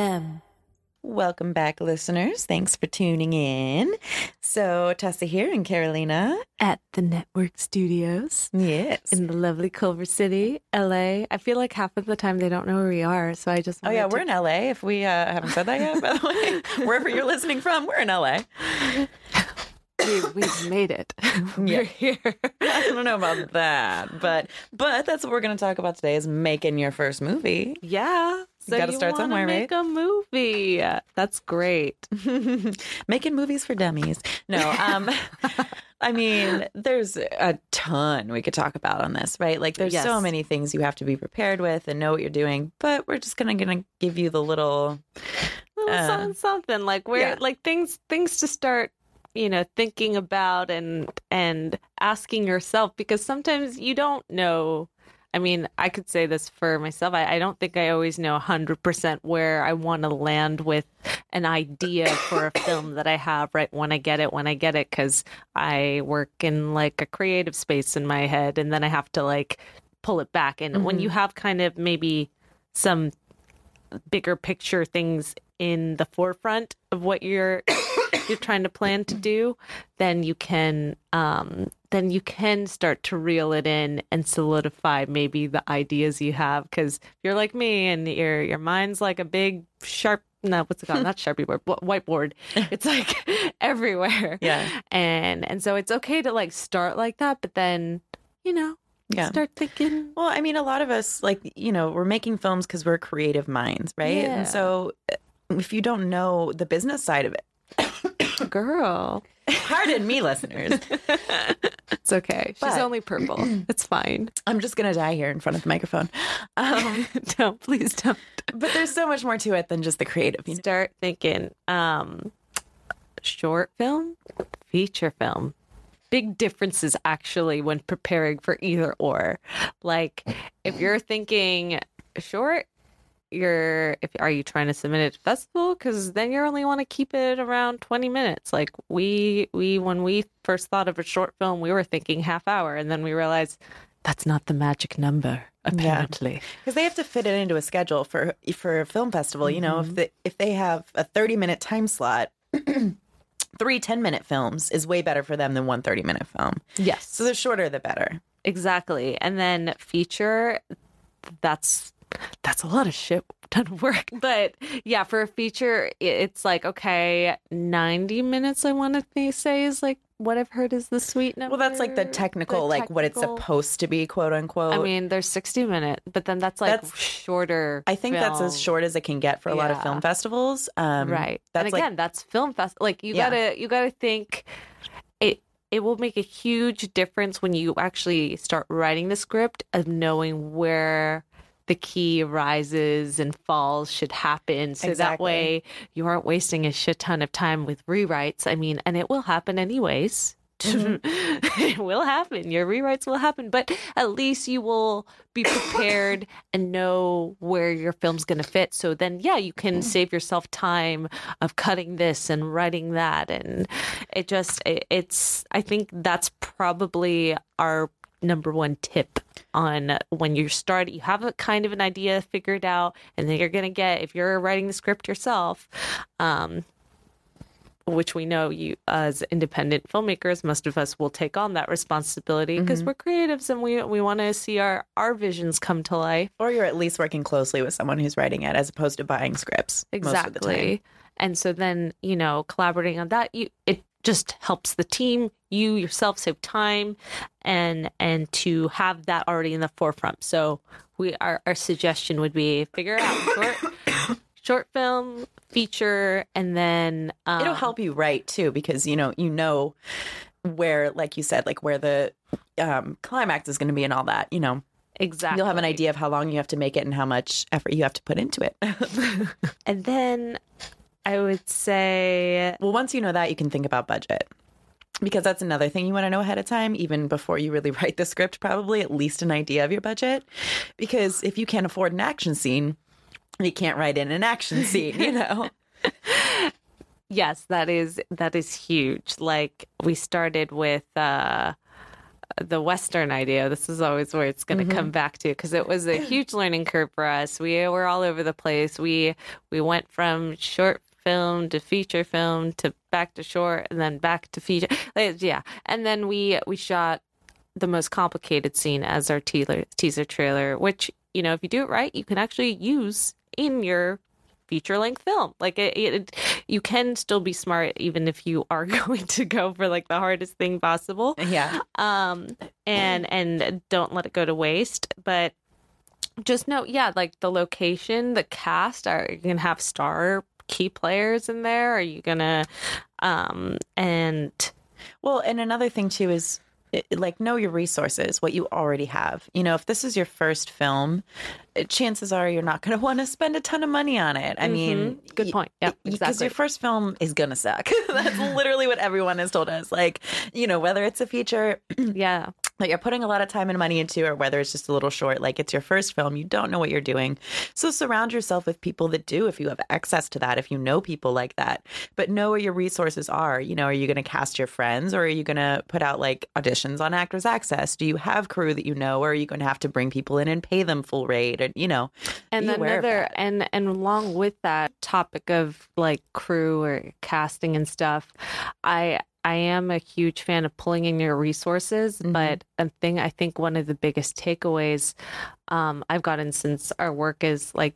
Femme. Welcome back, listeners. Thanks for tuning in. So, Tessa here and Carolina. at the network studios Yes. in the lovely Culver City, LA. I feel like half of the time they don't know where we are, so I just Oh, yeah, wanted we're in LA. If we uh, haven't said that yet, by the way, wherever you're listening from, we're in LA. We, we've made it. We're here. I don't know about that, but but that's what we're going to talk about today is making your first movie. Yeah. So you gotta you start somewhere, make a movie. That's great. making movies for dummies. No, um I mean, there's a ton we could talk about on this, right? Like there's so many things you have to be prepared with and know what you're doing, but we're just going to going to give you the little Little Uh, something, something like where yeah. like things things to start you know thinking about and and asking yourself because sometimes you don't know. I mean i could say this for myself i, I don't think i always know 100% where i want to land with an idea for a film that i have right when i get it when i get it because i work in like a creative space in my head and then i have to like pull it back. And when you mm-hmm. have kind of maybe some bigger picture things in the forefront of what you're you're trying to plan to do then you can um then you can start to reel it in and solidify maybe the ideas you have because if you're like me and your your mind's like a big sharp no what's it called not sharpie board whiteboard it's like everywhere Yeah. and and so it's okay to like start like that but then you know Yeah. start thinking Well, I mean, a lot of us, like, you know, we're making films because we're creative minds, right? Yeah. And so if you don't know the business side of it, girl pardon me, listeners, It's okay. She's But- only purple. It's fine. I'm just going to die here in front of the microphone. Um, don't please don't but there's so much more to it than just the creative. You know? start thinking. Um, short film, feature film. Big differences actually when preparing for either or. Like if you're thinking short, you're if are you trying to submit it to festival because then you only want to keep it around 20 minutes like we we when we first thought of a short film we were thinking half hour and then we realized that's not the magic number apparently because they have to fit it into a schedule for for a film festival. You know, if mm-hmm. the, if they have a 30 minute time slot, three 10 minute films is way better for them than one 30 minute film. yes So the shorter, the better. Exactly. And then feature that's that's a lot of shit of work. But yeah, for a feature it's like okay, 90 minutes I want to say is like what I've heard is the sweet number. Well, that's like the technical, The like what it's supposed to be, quote unquote. I mean, there's 60 minute, but then that's like That's- shorter. I think that's as short as it can get for a lot of film festivals. Um, right That's and like again that's film fest like you Yeah. gotta you gotta think it it will make a huge difference when you actually start writing the script of knowing where the key rises and falls should happen so that way you aren't wasting a shit ton of time with rewrites i mean and it will happen anyways mm-hmm. it will happen. Your rewrites will happen, but at least you will be prepared and know where your film's going to fit. So then, yeah, you can mm. save yourself time of cutting this and writing that. And it just, it, it's, I think that's probably our number one tip on when you start you have a kind of an idea figured out and then you're going to get if you're writing the script yourself um which we know you as independent filmmakers, most of us will take on that responsibility because Mhm. we're creatives and we we want to see our our visions come to life. Or you're at least working closely with someone who's writing it as opposed to buying scripts. most of the time. Exactly. And so then, you know, collaborating on that, you it just helps the team, you yourself save time and and to have that already in the forefront. So we our, our suggestion would be figure out short short film, feature, and then um, It'll help you write too because you know you know where, like you said, like where the um, climax is going to be and all that. You know, exactly. you'll have an idea of how long you have to make it and how much effort you have to put into it. And then I would say well, once you know that, you can think about budget. Because that's another thing you want to know ahead of time, even before you really write the script, probably at least an idea of your budget. Because if you can't afford an action scene, you can't write in an action scene, you know? yes that is that is huge like we started with uh the western idea this is always where it's going to come back to because it was a huge learning curve for us we were all over the place we we went from short film to feature film to back to short and then back to feature like, yeah and then we we shot the most complicated scene as our teaser teaser trailer which you know if you do it right you can actually use in your feature length film. Like it, it, you can still be smart even if you are going to go for like the hardest thing possible. Yeah. Um, and and don't let it go to waste. But just know, yeah, like the location, the cast. Are you gonna have star key players in there? Are you gonna, um, and Well, and another thing too is like know your resources, what you already have. You know, if this is your first film, chances are you're not going to want to spend a ton of money on it. I mean, Mhm. Good point. Yeah, because exactly. your first film is going to suck. That's literally what everyone has told us. Like, you know, whether it's a feature yeah, that you're putting a lot of time and money into, or whether it's just a little short, like it's your first film, you don't know what you're doing. So surround yourself with people that do, if you have access to that, if you know people like that. But know where your resources are. You know, are you going to cast your friends, or are you going to put out like auditions on Actors Access? Do you have crew that you know, or are you going to have to bring people in and pay them full rate? And you know, and be then aware of another and and along with that topic of like crew or casting and stuff i i am a huge fan of pulling in your resources Mhm. but a thing i think one of the biggest takeaways um i've gotten since our work is like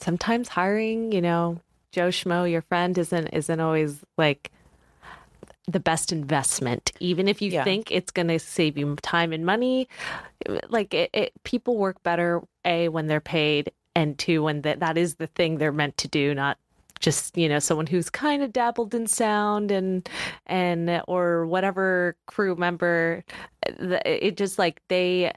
sometimes hiring you know joe schmo your friend isn't isn't always like the best investment even if you Yeah. think it's going to save you time and money like it, it people work better a when they're paid and two when that that is the thing they're meant to do not just you know someone who's kind of dabbled in sound and and or whatever crew member it just like they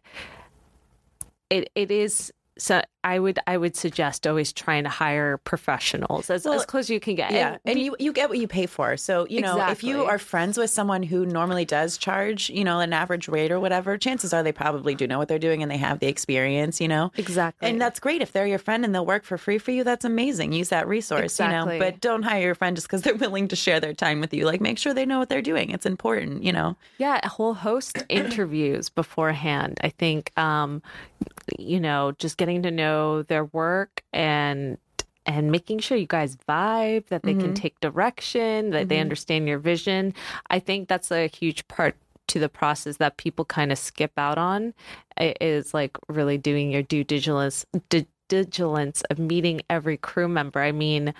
it it is so I would I would suggest always trying to hire professionals as, Well, as close as you can get. Yeah, and be- you you get what you pay for. So you know, if you are friends with someone who normally does charge, you know, an average rate or whatever, chances are they probably do know what they're doing and they have the experience. You know, exactly and that's great if they're your friend and they'll work for free for you. That's amazing. Use that resource, you know. But don't hire your friend just because they're willing to share their time with you. Like, make sure they know what they're doing. It's important, you know. Yeah, a whole host interviews beforehand. I think, um, you know, just getting to know their work and and making sure you guys vibe, that they can Mhm. take direction, that they Mhm. understand your vision. I think that's a huge part to the process that people kind of skip out on is like really doing your due diligence due diligence of meeting every crew member. I mean,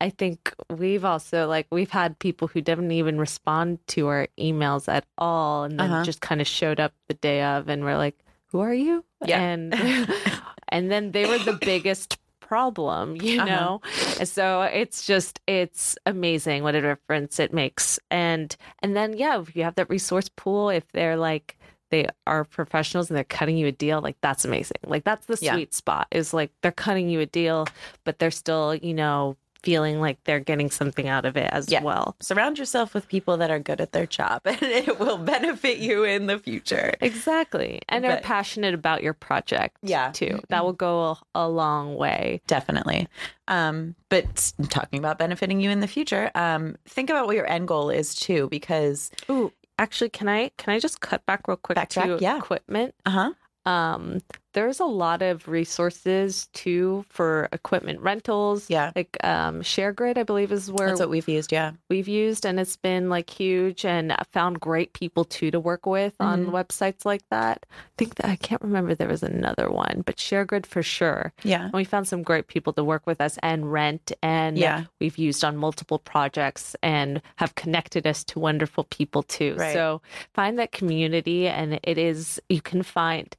I think we've also like we've had people who didn't even respond to our emails at all and then Uh-huh. just kind of showed up the day of and we're like, "Who are you?" Yeah. And and then they were the biggest problem, you Uh-huh. know. So it's just it's amazing what a difference it makes. And and then yeah, if you have that resource pool if they're like they are professionals and they're cutting you a deal like that's amazing like that's the Yeah. sweet spot is like they're cutting you a deal but they're still you know feeling like they're getting something out of it as Yeah. well Surround yourself with people that are good at their job, and it will benefit you in the future. exactly and are passionate about your project Yeah. too that will go a, a long way Definitely. Um, but talking about benefiting you in the future, um, think about what your end goal is too, because Ooh, actually can i can i just cut back real quick Backtrack, to yeah. equipment uh huh. um there's a lot of resources too for equipment rentals. Yeah. Like um ShareGrid, I believe is where That's what we've used. Yeah. we've used and it's been like huge and I found great people too to work with on Mhm. websites like that. I think that I can't remember there was another one, but ShareGrid for sure. Yeah. And we found some great people to work with us and rent and Yeah. we've used on multiple projects and have connected us to wonderful people too. Right. So find that community and it is you can find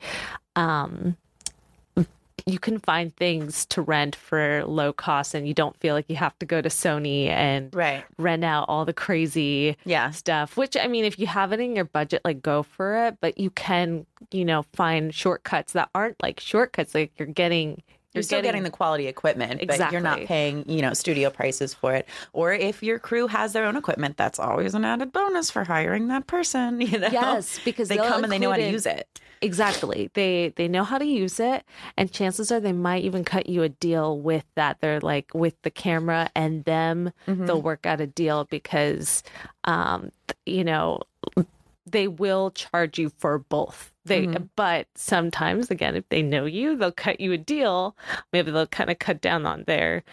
um you can find things to rent for low cost and you don't feel like you have to go to Sony and Right. rent out all the crazy Yeah. stuff which i mean if you have it in your budget like go for it but you can you know find shortcuts that aren't like shortcuts like you're getting You're still getting, the quality equipment, but you're not paying, you know, studio prices for it. Or if your crew has their own equipment, that's always an added bonus for hiring that person. You know, Yes, because they come and they know how to use it. exactly they they know how to use it and chances are they might even cut you a deal with that they're like with the camera and them Mm-hmm. they'll work out a deal because um you know they will charge you for both they Mm-hmm. but sometimes again if they know you they'll cut you a deal maybe they'll kind of cut down on their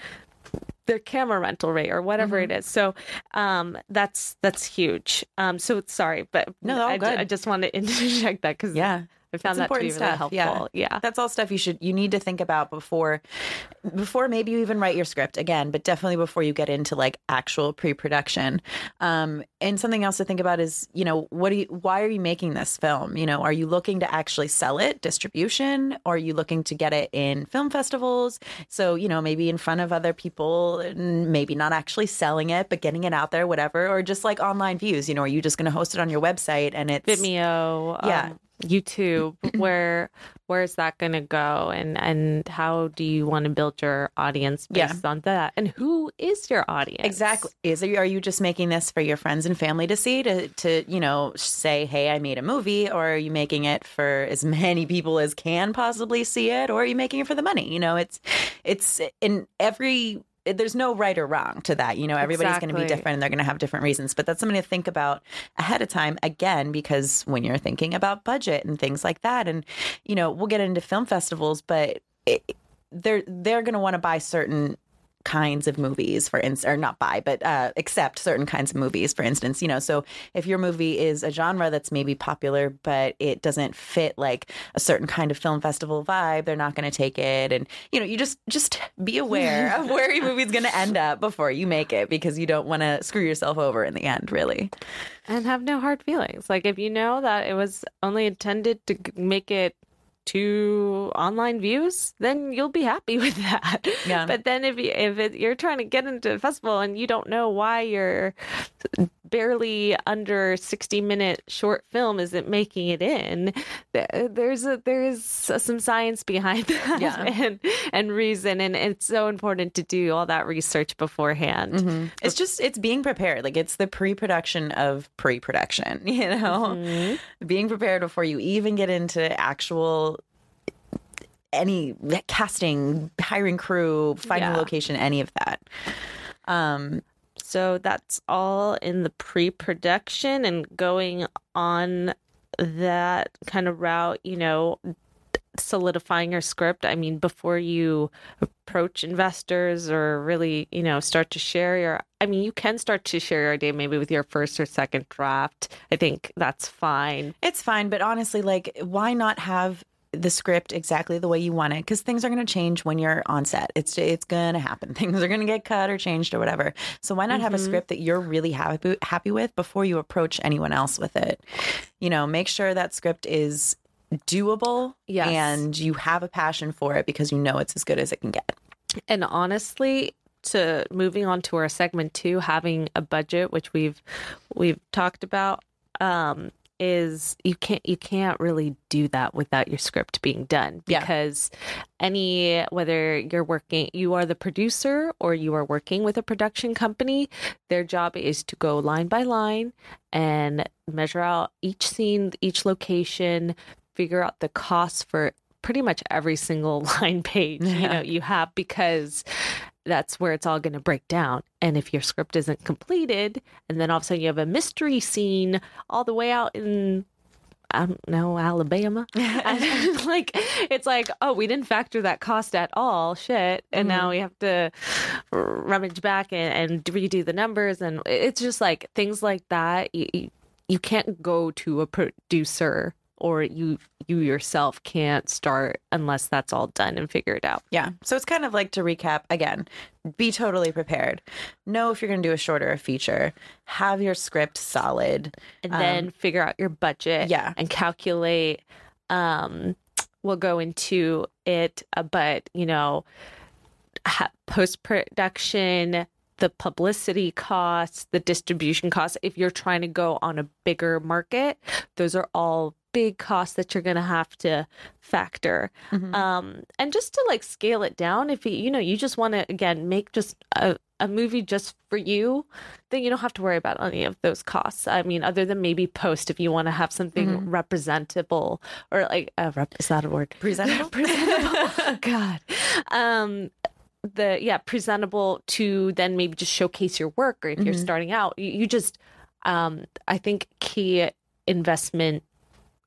their camera rental rate or whatever Mm-hmm. it is so um that's that's huge um so sorry but No, I, just wanted to interject that because Yeah. I found It's that to be really stuff, helpful. yeah. Yeah. That's all stuff you should you need to think about before before maybe you even write your script again, but definitely before you get into like actual pre-production. Um and something else to think about is, you know, what do you why are you making this film? You know, are you looking to actually sell it, distribution, or are you looking to get it in film festivals? So, you know, maybe in front of other people, and maybe not actually selling it, but getting it out there, whatever, or just like online views, you know, are you just going to host it on your website and it's Vimeo, Yeah. um, YouTube, where where is that going to go, and and how do you want to build your audience Yeah. based on that, and who is your audience? Exactly. Is are you just making this for your friends and family to see to to you know say, hey, I made a movie, or are you making it for as many people as can possibly see it, or are you making it for the money? You know, it's it's in every. There's no right or wrong to that. You know, everybody's going to be different and they're going to have different reasons. But that's something to think about ahead of time. Again, because when you're thinking about budget and things like that, and you know, we'll get into film festivals, but it, they're they're going to want to buy certain kinds of movies for instance or not buy but uh accept certain kinds of movies for instance you know so if your movie is a genre that's maybe popular but it doesn't fit like a certain kind of film festival vibe they're not going to take it and you know you just just be aware of where your movie's going to end up before you make it because you don't want to screw yourself over in the end really and have no hard feelings. Like if you know that it was only intended to make it two online views, then you'll be happy with that. Yeah. But then if you, if it, you're trying to get into a festival and you don't know why your barely under 60 minute short film isn't making it in, there's a there's some science behind that Yeah. and and reason, and it's so important to do all that research beforehand. Mm-hmm. it's just it's being prepared like it's the pre-production of pre-production you know mm-hmm. being prepared before you even get into actual any casting hiring crew finding Yeah. location any of that um So that's all in the pre production and going on that kind of route, you know, solidifying your script. I mean, before you approach investors or really, you know, start to share your, I mean, you can start to share your idea maybe with your first or second draft. I think that's fine. it's fine but honestly like why not have the script exactly the way you want it because things are going to change when you're on set. It's it's going to happen. Things are going to get cut or changed or whatever. So why not have a script that you're really happy happy with before you approach anyone else with it? You know make sure that script is doable Yes. and you have a passion for it because you know it's as good as it can get. And honestly, to moving on to our segment two, having a budget, which we've we've talked about, um, is you can't you can't really do that without your script being done Yeah. because any whether you're working you are the producer or you are working with a production company their job is to go line by line and measure out each scene each location figure out the costs for pretty much every single line page you know you have because that's where it's all going to break down. And if your script isn't completed, and then all of a sudden you have a mystery scene all the way out in I don't know, Alabama. like, it's like, oh, we didn't factor that cost at all. Shit. And Mm-hmm. now we have to rummage back and, and redo the numbers. And it's just like things like that. You, you, you can't go to a producer or you you yourself can't start unless that's all done and figured out. Yeah. So it's kind of like to recap again, be totally prepared. Know if you're going to do a short or a feature. Have your script solid. and then figure out your budget Um, yeah. and calculate um we'll go into it uh, but you know ha- post production the publicity costs the distribution costs if you're trying to go on a bigger market those are all big costs that you're going to have to factor Mm-hmm. um and just to like scale it down if you you know you just want to again make just a, a movie just for you then you don't have to worry about any of those costs i mean other than maybe post if you want to have something Mm-hmm. representable or like uh, rep- is that a word Presentable? presentable god um the yeah presentable to then maybe just showcase your work or if you're Mhm. starting out you, you just um i think key investment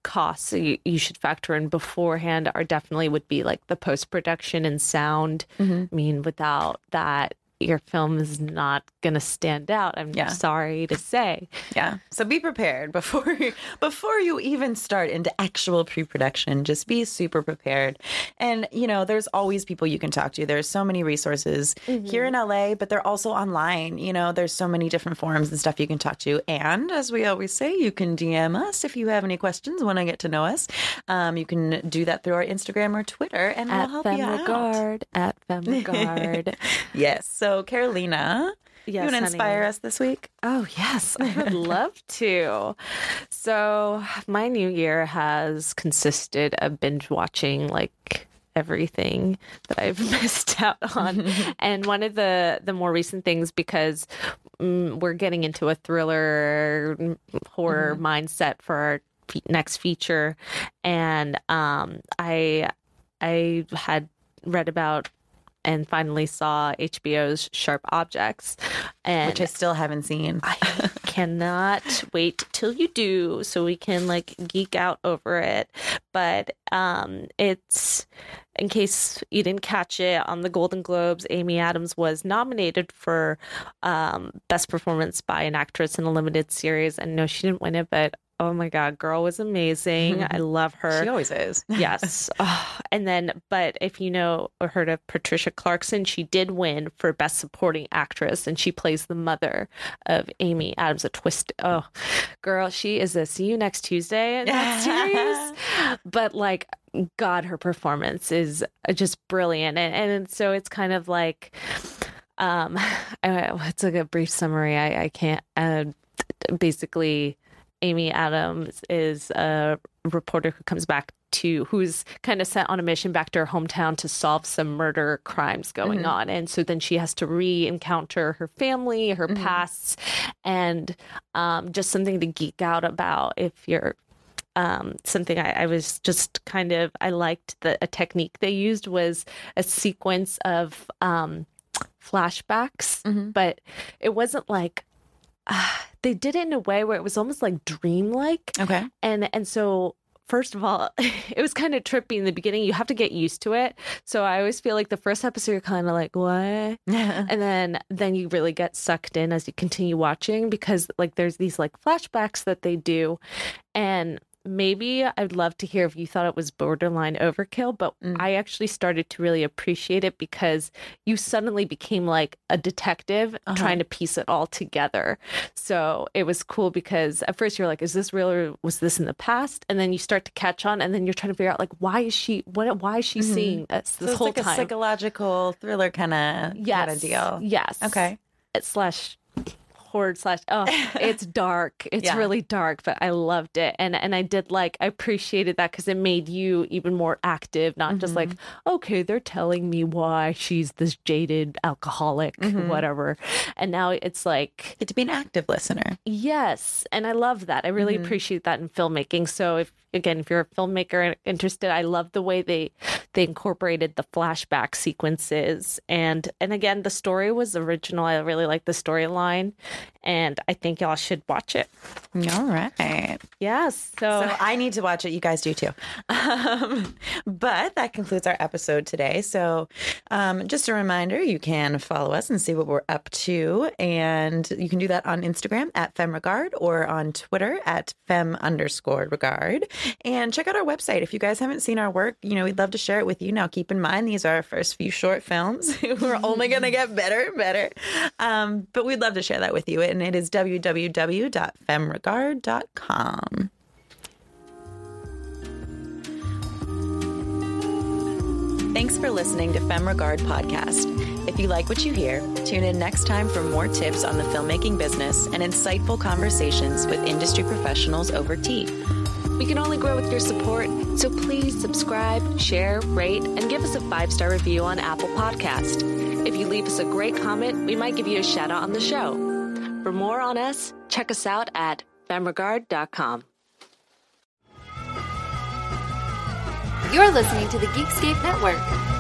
costs you, you should factor in beforehand are definitely would be like the post production and sound Mhm. i mean without that your film is not going to stand out i'm Yeah. sorry to say Yeah. So be prepared before before you even start into actual pre-production. Just be super prepared. And you know, there's always people you can talk to. There's so many resources here in LA, but they're also online. You know, there's so many different forums and stuff you can talk to. And as we always say, you can DM us if you have any questions, want to get to know us. Um, you can do that through our Instagram or Twitter, and we'll at help you out. Femregard at Femregard. Yes. So Carolina, yes, you want to honey. inspire us this week? Oh, yes, I would love to. So, my new year has consisted of binge watching like everything that I've missed out on. and one of the the more recent things because mm, we're getting into a thriller horror mindset for our fe- next feature and um I I had read about and finally saw HBO's Sharp Objects and Which I still haven't seen. I cannot wait till you do so we can like geek out over it. But um it's in case you didn't catch it on the Golden Globes, Amy Adams was nominated for um best performance by an actress in a limited series and no she didn't win it but oh my god, girl was amazing. I love her She always is. yes. Oh, and then, but if you know or heard of Patricia Clarkson, she did win for Best Supporting Actress, and she plays the mother of Amy Adams. A twist. Oh, girl, she is a see you next Tuesday in that series. But like, God, her performance is just brilliant, and and so it's kind of like, um, I- it's like a brief summary. I I can't. Uh, basically Amy Adams is a reporter who comes back to who's kind of sent on a mission back to her hometown to solve some murder crimes going on. And so then she has to re-encounter her family, her pasts, and um, just something to geek out about if you're um, something I, I was just kind of I liked the a technique they used was a sequence of um, flashbacks, Mhm. but it wasn't like uh, they did it in a way where it was almost like dreamlike, Okay. and and so first of all, it was kind of trippy in the beginning. You have to get used to it. So I always feel like the first episode you're kind of like what, and then then you really get sucked in as you continue watching because like there's these like flashbacks that they do and maybe i'd love to hear if you thought it was borderline overkill but Mm. i actually started to really appreciate it because you suddenly became like a detective Uh-huh. trying to piece it all together so it was cool because at first you're like is this real or was this in the past and then you start to catch on and then you're trying to figure out like why is she what why is she Mhm. seeing this So this it's whole like a time psychological thriller kind of yes kind of deal. yes Okay. slash horror slash oh it's dark it's Yeah. really dark but i loved it and and i did like i appreciated that because it made you even more active not just like Mm-hmm. okay they're telling me why she's this jaded alcoholic Mhm. whatever and now it's like Get to be an active listener. Yes, and I love that. I really Mhm. appreciate that in filmmaking. So if again, if you're a filmmaker interested, I love the way they they incorporated the flashback sequences and and again, the story was original. I really like the storyline, and I think y'all should watch it. All right. Yes. So, So I need to watch it. You guys do too. Um, but that concludes our episode today. So um, just a reminder, you can follow us and see what we're up to. And you can do that on Instagram at FemRegard or on Twitter at Fem underscore regard. And check out our website. If you guys haven't seen our work, you know, we'd love to share it with you. Now, keep in mind, these are our first few short films. we're only going to get better and better. Um, but we'd love to share that with you. And it is www.femregard.com. Thanks for listening to FemRegard Podcast. If you like what you hear, tune in next time for more tips on the filmmaking business and insightful conversations with industry professionals over tea. We can only grow with your support, so please subscribe, share, rate, and give us a five star review on Apple Podcast. If you leave us a great comment, we might give you a shout out on the show. For more on us, check us out at femregard.com. You're listening to the Geekscape Network.